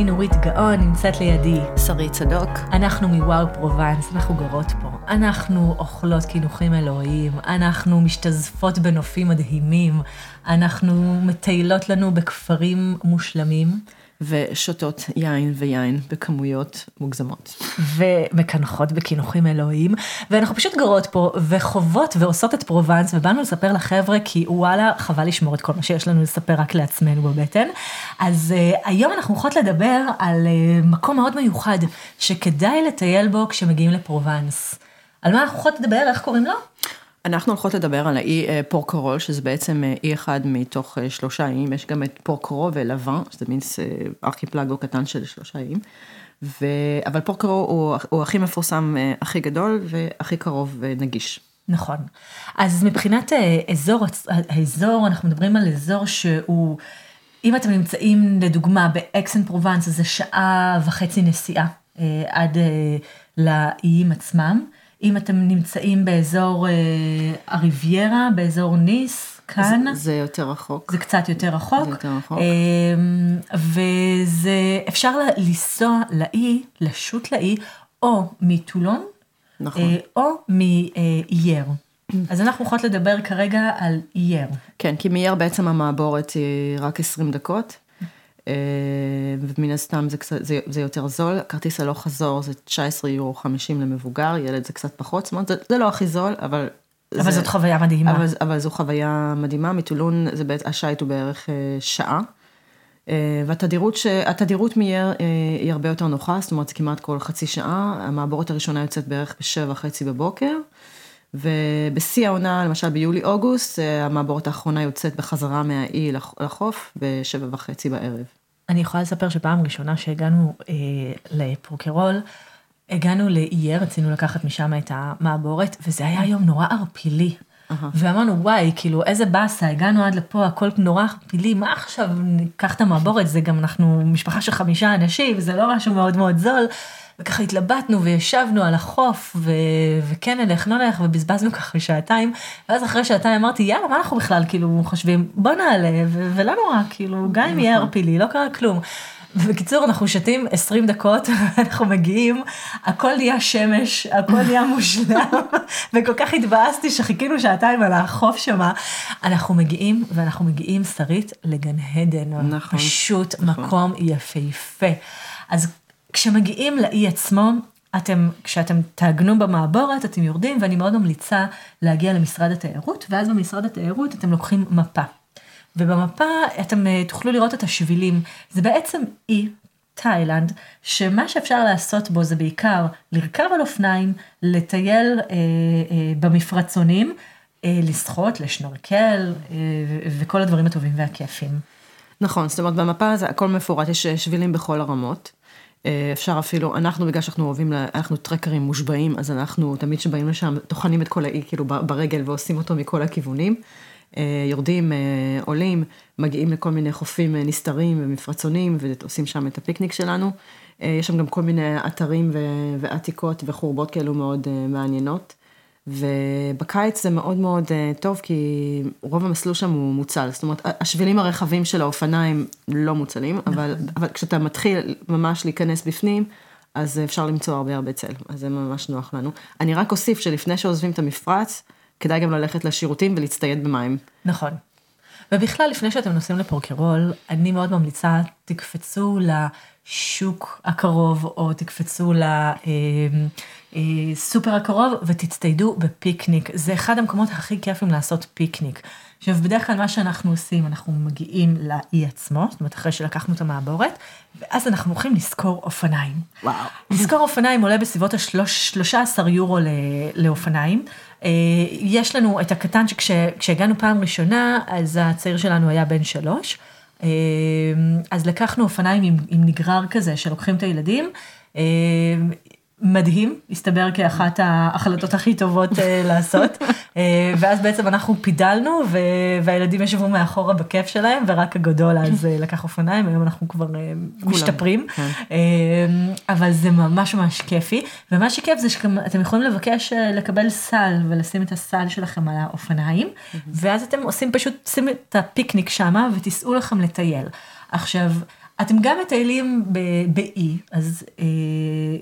אני נורית גאון, נמצאת לידי. שרית צדוק. אנחנו מוואו פרובנס, אנחנו גרות פה. אנחנו אוכלות קינוחים אלוהיים, אנחנו משתזפות בנופים מדהימים, אנחנו מטיילות לנו בכפרים מושלמים. ושותות יין ויין בכמויות מוגזמות. ומקנחות בקינוחים אלוהיים, ואנחנו פשוט גרות פה וחוות ועושות את פרובנס, ובאנו לספר לחבר'ה, כי וואלה, חבל לשמור את כל מה שיש לנו לספר רק לעצמנו בבטן. אז uh, היום אנחנו הולכות לדבר על uh, מקום מאוד מיוחד, שכדאי לטייל בו כשמגיעים לפרובנס. על מה אנחנו הולכות לדבר? איך קוראים לו? אנחנו הולכות לדבר על האי אה, פורקרול, שזה בעצם אה, אי אחד מתוך אה, שלושה איים, יש גם את פורקרו ולבן, שזה מין ארכיפלגו קטן של שלושה איים. ו... אבל פורקרו הוא, הוא הכי מפורסם, הכי גדול והכי קרוב ונגיש. נכון. אז מבחינת אזור, האזור, אנחנו מדברים על אזור שהוא, אם אתם נמצאים לדוגמה באקסן פרובנס, זה שעה וחצי נסיעה עד לאיים עצמם. אם אתם נמצאים באזור אה, הריביירה, באזור ניס, כאן. זה, זה יותר רחוק. זה קצת יותר רחוק. זה יותר רחוק. אה, וזה, אפשר לנסוע לאי, לשוט לאי, או מטולון, נכון. אה, או מאייר. אז אנחנו יכולות לדבר כרגע על אייר. כן, כי מאייר בעצם המעבורת היא רק 20 דקות. אה, ומן הסתם זה, קצת, זה, זה יותר זול, כרטיס הלוך חזור זה 19 יורו 50 למבוגר, ילד זה קצת פחות, זאת אומרת זה, זה לא הכי זול, אבל... אבל זה, זאת חוויה מדהימה. אבל, אבל זו חוויה מדהימה, מטולון זה בעצם, השייט הוא בערך אה, שעה, אה, והתדירות ש, התדירות מייר היא הרבה יותר נוחה, זאת אומרת זה כמעט כל חצי שעה, המעבורת הראשונה יוצאת בערך בשבע וחצי בבוקר. ובשיא העונה, למשל ביולי-אוגוסט, המעבורת האחרונה יוצאת בחזרה מהאי לחוף בשבע וחצי בערב. אני יכולה לספר שפעם ראשונה שהגענו אה, לפורקרול, הגענו לאייר, רצינו לקחת משם את המעבורת, וזה היה יום נורא ערפילי. Uh-huh. ואמרנו, וואי, כאילו, איזה באסה, הגענו עד לפה, הכל נורא ערפילי, מה עכשיו ניקח את המעבורת, זה גם אנחנו משפחה של חמישה אנשים, זה לא משהו מאוד מאוד זול. וככה התלבטנו וישבנו על החוף, ו... וכן נלך, לא נלך, ובזבזנו ככה שעתיים, ואז אחרי שעתיים אמרתי, יאללה, מה אנחנו בכלל כאילו חושבים, בוא נעלה, ו... ולא נורא, כאילו, גם אם יהיה נכון. ערפילי, לא קרה כלום. בקיצור, אנחנו שתים 20 דקות, אנחנו מגיעים, הכל נהיה שמש, הכל נהיה מושלם, וכל כך התבאסתי שחיכינו שעתיים על החוף שמה. אנחנו מגיעים, ואנחנו מגיעים, שרית, לגן הדן. נכון. פשוט נכון. מקום יפהפה. אז כשמגיעים לאי עצמו, אתם, כשאתם תעגנו במעבורת, אתם יורדים, ואני מאוד ממליצה להגיע למשרד התיירות, ואז במשרד התיירות אתם לוקחים מפה. ובמפה אתם אה, תוכלו לראות את השבילים. זה בעצם אי, תאילנד, שמה שאפשר לעשות בו זה בעיקר לרכב על אופניים, לטייל אה, אה, במפרצונים, אה, לשחות, לשנורקל, אה, וכל הדברים הטובים והכיפים. נכון, זאת אומרת במפה זה הכל מפורט, יש שבילים בכל הרמות. אה, אפשר אפילו, אנחנו בגלל שאנחנו אוהבים, אנחנו טרקרים מושבעים, אז אנחנו תמיד כשבאים לשם טוחנים את כל האי כאילו ברגל ועושים אותו מכל הכיוונים. אה, יורדים, אה, עולים, מגיעים לכל מיני חופים נסתרים ומפרצונים ועושים שם את הפיקניק שלנו. יש שם גם כל מיני אתרים ועתיקות וחורבות כאלו מאוד מעניינות. ובקיץ זה מאוד מאוד אה, טוב, כי רוב המסלול שם הוא מוצל. זאת אומרת, השבילים הרחבים של האופניים לא מוצלים, נכון. אבל, אבל כשאתה מתחיל ממש להיכנס בפנים, אז אפשר למצוא הרבה הרבה צל, אז זה ממש נוח לנו. אני רק אוסיף שלפני שעוזבים את המפרץ, כדאי גם ללכת לשירותים ולהצטייד במים. נכון. ובכלל, לפני שאתם נוסעים לפורקרול, אני מאוד ממליצה, תקפצו לשוק הקרוב, או תקפצו לסופר הקרוב, ותצטיידו בפיקניק. זה אחד המקומות הכי כיפים לעשות פיקניק. עכשיו, בדרך כלל מה שאנחנו עושים, אנחנו מגיעים לאי עצמו, זאת אומרת, אחרי שלקחנו את המעבורת, ואז אנחנו הולכים לשכור אופניים. וואו. לשכור אופניים עולה בסביבות ה-13 יורו לאופניים. אה, יש לנו את הקטן שכשהגענו פעם ראשונה, אז הצעיר שלנו היה בן שלוש. אה, אז לקחנו אופניים עם, עם נגרר כזה, שלוקחים את הילדים. אה, מדהים, הסתבר כאחת ההחלטות הכי טובות uh, לעשות. uh, ואז בעצם אנחנו פידלנו והילדים ישבו מאחורה בכיף שלהם ורק הגדול אז uh, לקח אופניים, היום אנחנו כבר משתפרים. כן. אבל זה ממש ממש כיפי, ומה שכיף זה שאתם יכולים לבקש לקבל סל ולשים את הסל שלכם על האופניים, ואז אתם עושים פשוט, שים את הפיקניק שמה ותיסעו לכם לטייל. עכשיו, אתם גם מטיילים באי, אז אה,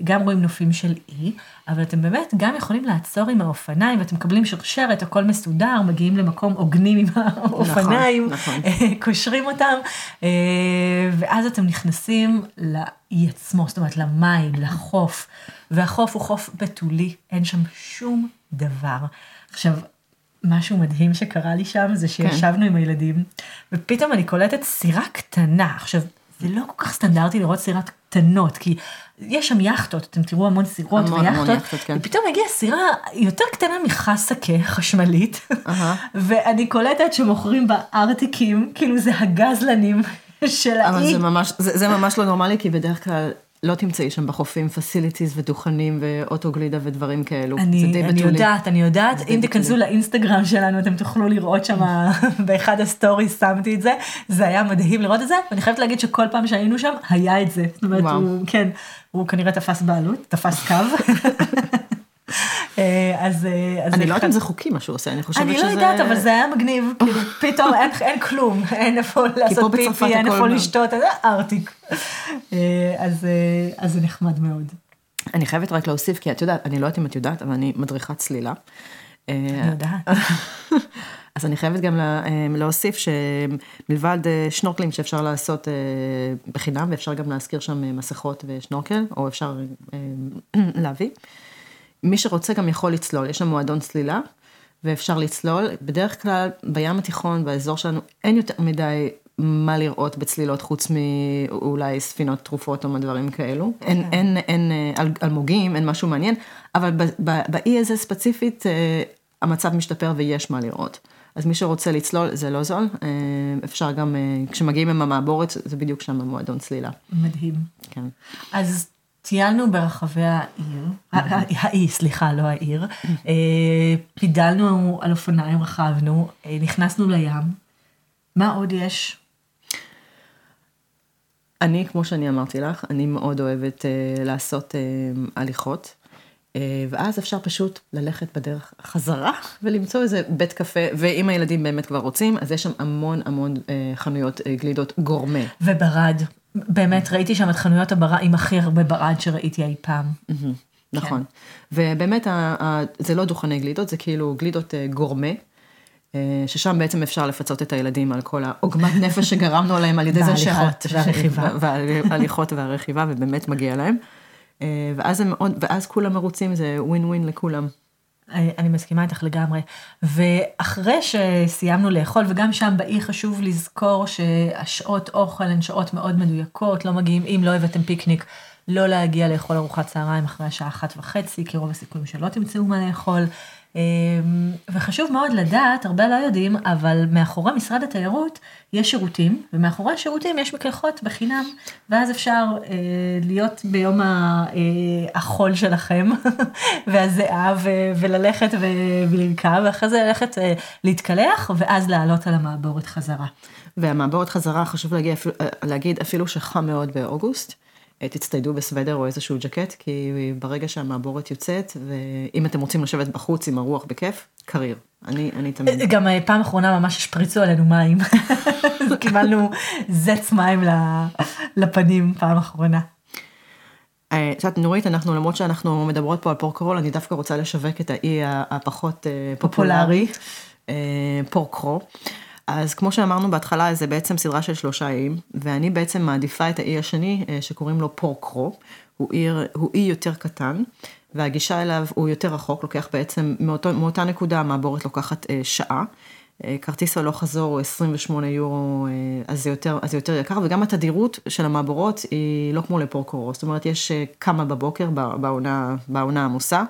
גם רואים נופים של אי, אבל אתם באמת גם יכולים לעצור עם האופניים, ואתם מקבלים שרשרת, הכל מסודר, מגיעים למקום הוגנים עם האופניים, נכון. אה, קושרים אותם, אה, ואז אתם נכנסים לאי עצמו, זאת אומרת למים, לחוף, והחוף הוא חוף בתולי, אין שם שום דבר. עכשיו, משהו מדהים שקרה לי שם זה שישבנו עם הילדים, ופתאום אני קולטת סירה קטנה. עכשיו, זה לא כל כך סטנדרטי לראות סירת קטנות, כי יש שם יכטות, אתם תראו המון סירות המון, המון ויכטות, יכטות, כן. ופתאום הגיעה סירה יותר קטנה מחסקה חשמלית, אהה. ואני קולטת שמוכרים בה ארטיקים, כאילו זה הגזלנים של אבל האי. זה ממש, זה, זה ממש לא נורמלי, כי בדרך כלל לא תמצאי שם בחופים facilities ודוכנים ואוטו גלידה ודברים כאלו. זה אני, די אני בתולי. יודעת, אני יודעת, זה אם די תיכנסו. לאינסטגרם שלנו, אתם תוכלו לראות שם, באחד ה stories שמתי את זה, זה היה מדהים לראות את זה, ואני חייבת להגיד שכל פעם שהיינו שם, היה את זה. זאת אומרת. הוא, כן, הוא כנראה תפס בעלות, תפס קו. אה, אז, אה, אז אני לא יודעת אם זה חוקי מה שהוא עושה, אני חושבת אני שזה... לא יודעת, אבל זה היה מגניב, כאילו, פתאום אין, אין כלום, אין איפה לעשות פיפי, אין איפה לשתות, אז זה ארטיק. אה, אז, זה נחמד מאוד. אני חייבת רק להוסיף, כי את יודעת, אני לא יודעת אם את יודעת, אבל אני מדריכת צלילה. אני יודעת. אז אני חייבת גם לה- להוסיף שמלבד שנורקלים שאפשר לעשות בחינם, ואפשר גם להזכיר שם מסכות ושנורקל, או אפשר להביא. מי שרוצה גם יכול לצלול, יש שם מועדון צלילה, ואפשר לצלול. בדרך כלל בים התיכון, באזור שלנו, אין יותר מדי מה לראות בצלילות, חוץ מאולי ספינות תרופות או דברים כאלו. אין, אין, אין אה, אל- אלמוגים, אין משהו מעניין, אבל באי הזה ספציפית, אה, המצב משתפר ויש מה לראות. אז מי שרוצה לצלול, זה לא זול. אה, אפשר גם, כשמגיעים עם המעבורת, זה בדיוק שם המועדון צלילה. מדהים. כן. אז טיילנו ברחבי העיר, האי, סליחה, לא העיר, אה, פידלנו על אופניים, רכבנו, אה, נכנסנו לים. מה עוד יש? אני, כמו שאני אמרתי לך, אני מאוד אוהבת אה, לעשות אה, הליכות, אה, ואז אפשר פשוט ללכת בדרך חזרה ולמצוא איזה בית קפה, ואם הילדים באמת כבר רוצים, אז יש שם המון המון אה, חנויות אה, גלידות גורמה. וברד. באמת, ראיתי שם את חנויות הברד עם הכי הרבה ברד שראיתי אי פעם. נכון. ובאמת, זה לא דוכני גלידות, זה כאילו גלידות אה, גורמה. אה, ששם בעצם אפשר לפצות את הילדים על כל העוגמת נפש שגרמנו להם על ידי זה וההליכות והרכיבה. וההליכות והרכיבה, ובאמת מגיע להם. אה, ואז, הם ואז כולם מרוצים, זה ווין ווין לכולם. אני מסכימה איתך לגמרי. ואחרי שסיימנו לאכול, וגם שם באי חשוב לזכור שהשעות אוכל הן שעות מאוד מדויקות, לא מגיעים, אם לא הבאתם פיקניק, לא להגיע לאכול ארוחת צהריים אחרי השעה אחת וחצי, כי רוב הסיכויים שלא תמצאו מה לאכול. אמ, וחשוב מאוד לדעת, הרבה לא יודעים, אבל מאחורי משרד התיירות יש שירותים, ומאחורי השירותים יש מקלחות בחינם, ואז אפשר אה, להיות ביום אה, החול שלכם, והזיעה, וללכת ולרכב, ואחרי זה ללכת אה, להתקלח, ואז לעלות על המעבורת חזרה. והמעבורת חזרה, חשוב להגיד, אפילו, אפילו שחם מאוד באוגוסט, אה, תצטיידו בסוודר או איזשהו ג'קט, כי ברגע שהמעבורת יוצאת, ואם אתם רוצים לשבת בחוץ עם הרוח בכיף, קריר. אני, אני תמיד... גם אה, פעם אחרונה ממש השפריצו עלינו מים, קיבלנו זץ מים לפנים פעם אחרונה. אה, את יודעת, נורית, אנחנו, למרות שאנחנו מדברות פה על פורקרול, אני דווקא רוצה לשווק את האי הפחות אה, פופולרי, אה, פורקרו. אז כמו שאמרנו בהתחלה, זה בעצם סדרה של שלושה איים, ואני בעצם מעדיפה את האי השני, אה, שקוראים לו פורקרו. הוא, עיר, הוא אי יותר קטן, והגישה אליו הוא יותר רחוק, לוקח בעצם, מאותו, מאותה נקודה המעבורת לוקחת אה, שעה. אה, כרטיס הלוך חזור הוא 28 יורו, אה, אז זה, יותר, אז זה יותר יקר, וגם התדירות של המעבורות היא לא כמו לפורקורו, זאת אומרת, יש אה, כמה בבוקר בעונה, בעונה העמוסה, אה,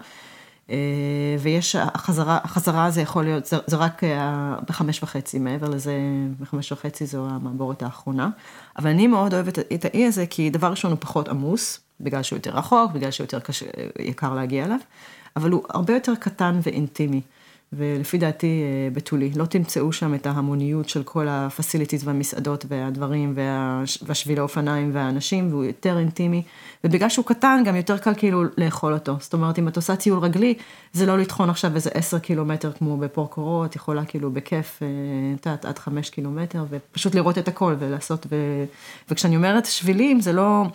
ויש החזרה, החזרה זה יכול להיות, זה, זה רק אה, בחמש וחצי, מעבר לזה, בחמש וחצי זו המעבורת האחרונה. אבל אני מאוד אוהבת את האי הזה, כי דבר ראשון הוא פחות עמוס, בגלל שהוא יותר רחוק, בגלל שהוא יותר קשה, יקר להגיע אליו, אבל הוא הרבה יותר קטן ואינטימי. ולפי דעתי אה, בתולי. לא תמצאו שם את ההמוניות של כל הפסיליטיז והמסעדות והדברים וה, והשבילי אופניים והאנשים, והוא יותר אינטימי. ובגלל שהוא קטן, גם יותר קל כאילו לאכול אותו. זאת אומרת, אם את עושה טיול רגלי, זה לא לטחון עכשיו איזה עשר קילומטר כמו בפורקורו, את יכולה כאילו בכיף, את יודעת, עד חמש קילומטר, ופשוט לראות את הכל ולעשות, ו... וכשאני אומרת שבילים, זה לא...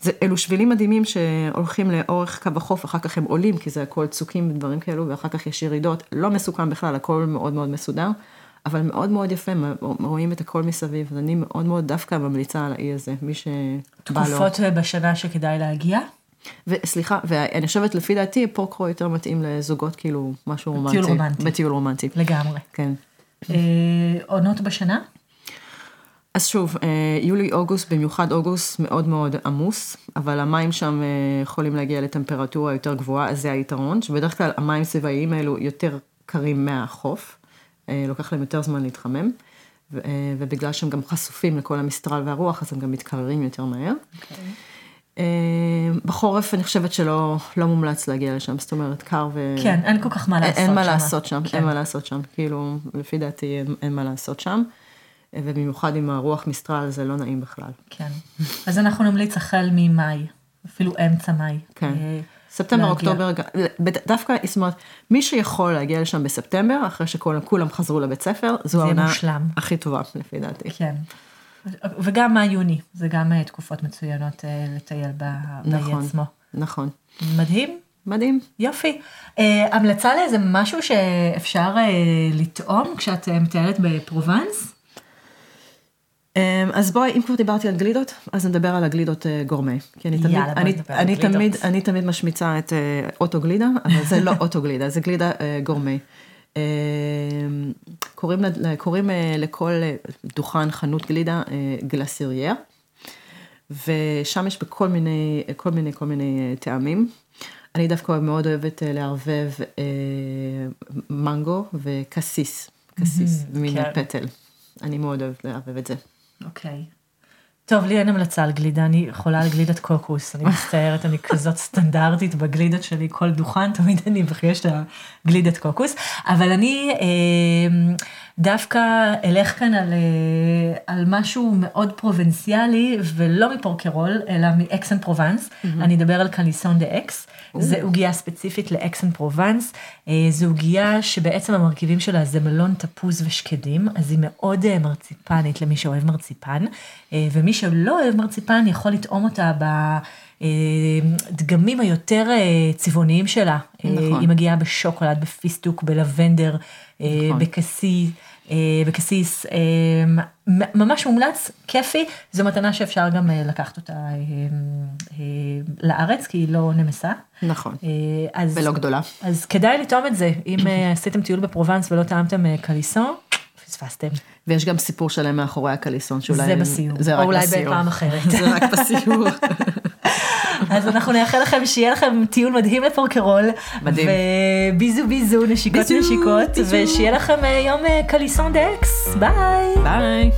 זה, אלו שבילים מדהימים שהולכים לאורך קו החוף, אחר כך הם עולים, כי זה הכל צוקים ודברים כאלו, ואחר כך יש ירידות, לא מסוכן בכלל, הכל מאוד מאוד מסודר, אבל מאוד מאוד יפה, רואים את הכל מסביב, אז אני מאוד מאוד דווקא ממליצה על האי הזה, מי שבא לו. תקופות בשנה שכדאי להגיע? וסליחה, ואני חושבת, לפי דעתי, פורקרו יותר מתאים לזוגות, כאילו, משהו רומנטי. טיול רומנטי. בטיול רומנטי. לגמרי. כן. אה, עונות בשנה? אז שוב, אה, יולי-אוגוסט, במיוחד אוגוסט, מאוד מאוד עמוס, אבל המים שם אה, יכולים להגיע לטמפרטורה יותר גבוהה, אז זה היתרון, שבדרך כלל המים הסביבאיים האלו יותר קרים מהחוף, אה, לוקח להם יותר זמן להתחמם, ובגלל שהם גם חשופים לכל המסטרל והרוח, אז הם גם מתקררים יותר מהר. Okay. אוקיי. בחורף אני חושבת שלא לא מומלץ להגיע לשם, זאת אומרת קר ו... כן, אין כל כך מה לעשות שם. אין מה לעשות שם, כן. אין מה לעשות שם, כאילו, לפי דעתי אין, אין מה לעשות שם. ובמיוחד עם הרוח מיסטרל זה לא נעים בכלל. כן. אז אנחנו נמליץ החל ממאי, אפילו אמצע מאי. כן. אה, ספטמבר, אוקטובר, דווקא, זאת אומרת, מי שיכול להגיע לשם בספטמבר, אחרי שכולם חזרו לבית ספר, זו העונה הכי טובה, לפי דעתי. כן. וגם מאי-יוני, זה גם אה, תקופות מצוינות אה, לטייל באי נכון, עצמו. נכון. מדהים. מדהים. יופי. המלצה לאיזה משהו שאפשר לטעום כשאת מטיילת בפרובנס? אז בואי, אם כבר דיברתי על גלידות, אז נדבר על הגלידות אה, גורמי. כי אני תמיד, יאללה, אני, אני, תמיד, אני תמיד משמיצה את אה, אוטו גלידה, אבל זה לא אוטו גלידה, זה גלידה אה, גורמי. אמ, קוראים, קוראים לכל דוכן, חנות גלידה, גלסירייר, ושם יש בכל מיני, כל מיני, כל מיני טעמים. אני דווקא מאוד אוהבת לערבב מנגו וקסיס, קסיס, מין כן. פטל. אני מאוד אוהבת לערבב את זה. אוקיי. טוב, לי אין המלצה על גלידה, אני חולה על גלידת קוקוס, אני מצטערת, אני כזאת סטנדרטית בגלידות שלי, כל דוכן, תמיד אני מבקש את הגלידת קוקוס, אבל אני אה, דווקא אלך כאן על, אה, על משהו מאוד פרובנציאלי, ולא מפורקרול, אלא מאקסן פרובנס, mm-hmm. אני אדבר על calisson d'Aix. זה עוגיה ספציפית לאקסן פרובנס, אה, זו עוגיה שבעצם המרכיבים שלה זה מלון תפוז ושקדים, אז היא מאוד אה, מרציפנית למי שאוהב מרציפן, ומי שלא אוהב מרציפן יכול לטעום אותה בדגמים היותר צבעוניים שלה. נכון. היא מגיעה בשוקולד, בפיסטוק, בלבנדר, נכון. בקסי. בקסיס, ממש מומלץ, כיפי, זו מתנה שאפשר גם לקחת אותה לארץ, כי היא לא נמסה. נכון, אז, ולא גדולה. אז כדאי לטעום את זה, אם עשיתם טיול בפרובנס ולא טעמתם קליסון, פספסתם. ויש גם סיפור שלם מאחורי הקליסון, שאולי... זה בסיור, זה או אולי בפעם אחרת. זה רק בסיור. אז אנחנו נאחל לכם שיהיה לכם טיול מדהים לפורקרול. מדהים. וביזו ביזו, נשיקות ביזו, נשיקות, ביזו. ושיהיה לכם יום קליסון דקס, ביי. ביי.